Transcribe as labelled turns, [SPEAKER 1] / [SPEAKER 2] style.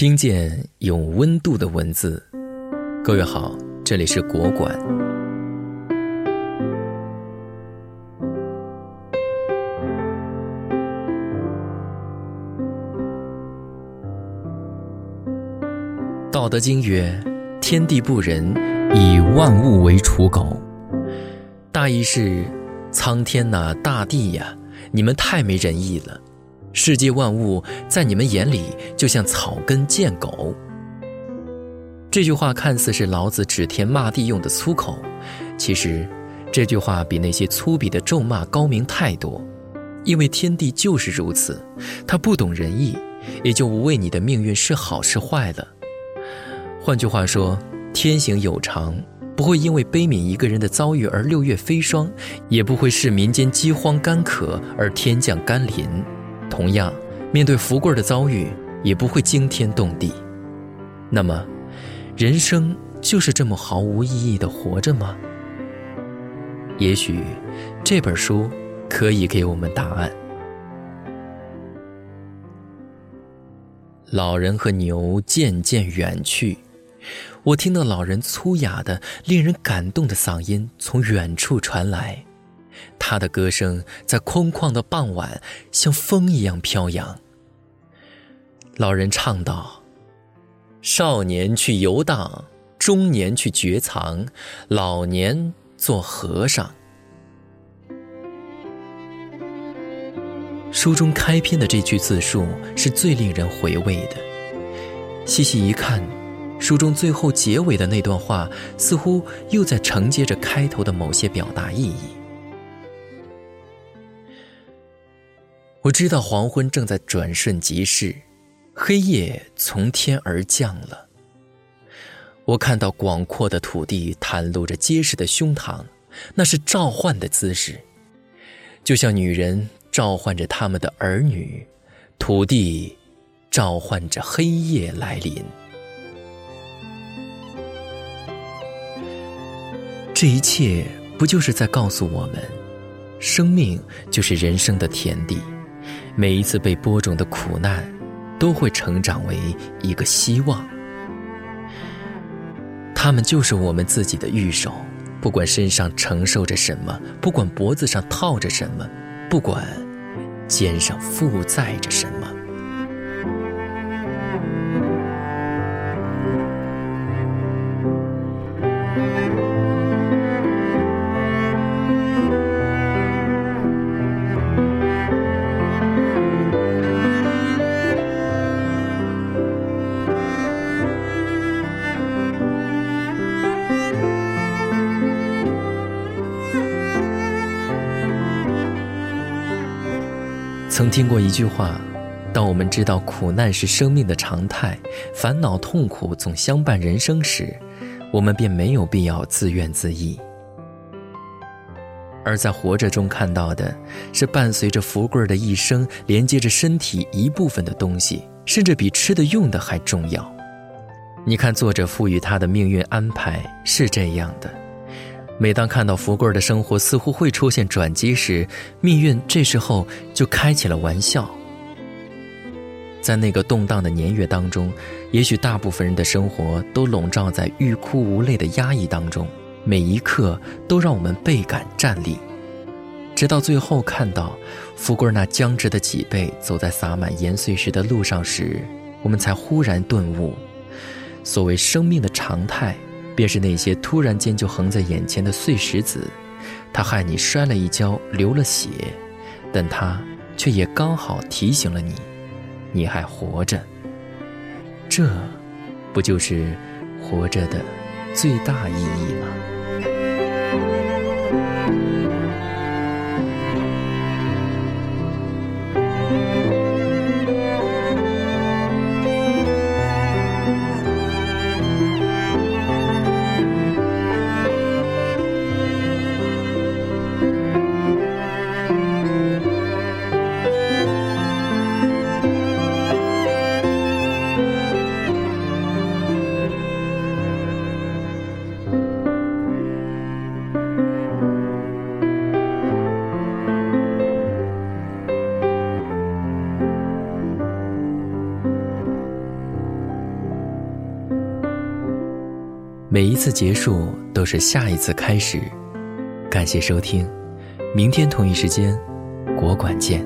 [SPEAKER 1] 听见有温度的文字，各位好，这里是国馆。道德经曰：“天地不仁，以万物为刍狗。”大意是：苍天呐，大地呀，你们太没仁义了。世界万物在你们眼里就像草根贱狗。这句话看似是老子指天骂地用的粗口，其实这句话比那些粗鄙的咒骂高明太多。因为天地就是如此，他不懂仁义，也就无谓你的命运是好是坏了。换句话说，天行有常，不会因为悲悯一个人的遭遇而六月飞霜，也不会视民间饥荒干渴而天降甘霖。同样，面对福贵的遭遇，也不会惊天动地。那么，人生就是这么毫无意义的活着吗？也许，这本书可以给我们答案。老人和牛渐渐远去，我听到老人粗哑的、令人感动的嗓音从远处传来。他的歌声在空旷的傍晚，像风一样飘扬。老人唱道：“少年去游荡，中年去绝藏，老年做和尚。”书中开篇的这句自述是最令人回味的。细细一看，书中最后结尾的那段话，似乎又在承接着开头的某些表达意义。我知道黄昏正在转瞬即逝，黑夜从天而降了。我看到广阔的土地袒露着结实的胸膛，那是召唤的姿势，就像女人召唤着他们的儿女，土地召唤着黑夜来临。这一切不就是在告诉我们，生命就是人生的田地。每一次被播种的苦难，都会成长为一个希望。他们就是我们自己的御手，不管身上承受着什么，不管脖子上套着什么，不管肩上负载着什么。曾听过一句话：当我们知道苦难是生命的常态，烦恼痛苦总相伴人生时，我们便没有必要自怨自艾。而在活着中看到的，是伴随着福贵的一生，连接着身体一部分的东西，甚至比吃的用的还重要。你看，作者赋予他的命运安排是这样的。每当看到福贵儿的生活似乎会出现转机时，命运这时候就开起了玩笑。在那个动荡的年月当中，也许大部分人的生活都笼罩在欲哭无泪的压抑当中，每一刻都让我们倍感战栗。直到最后看到福贵儿那僵直的脊背走在洒满盐碎石的路上时，我们才忽然顿悟：所谓生命的常态。便是那些突然间就横在眼前的碎石子，它害你摔了一跤，流了血，但它却也刚好提醒了你，你还活着。这，不就是活着的最大意义吗？每一次结束都是下一次开始。感谢收听，明天同一时间，国馆见。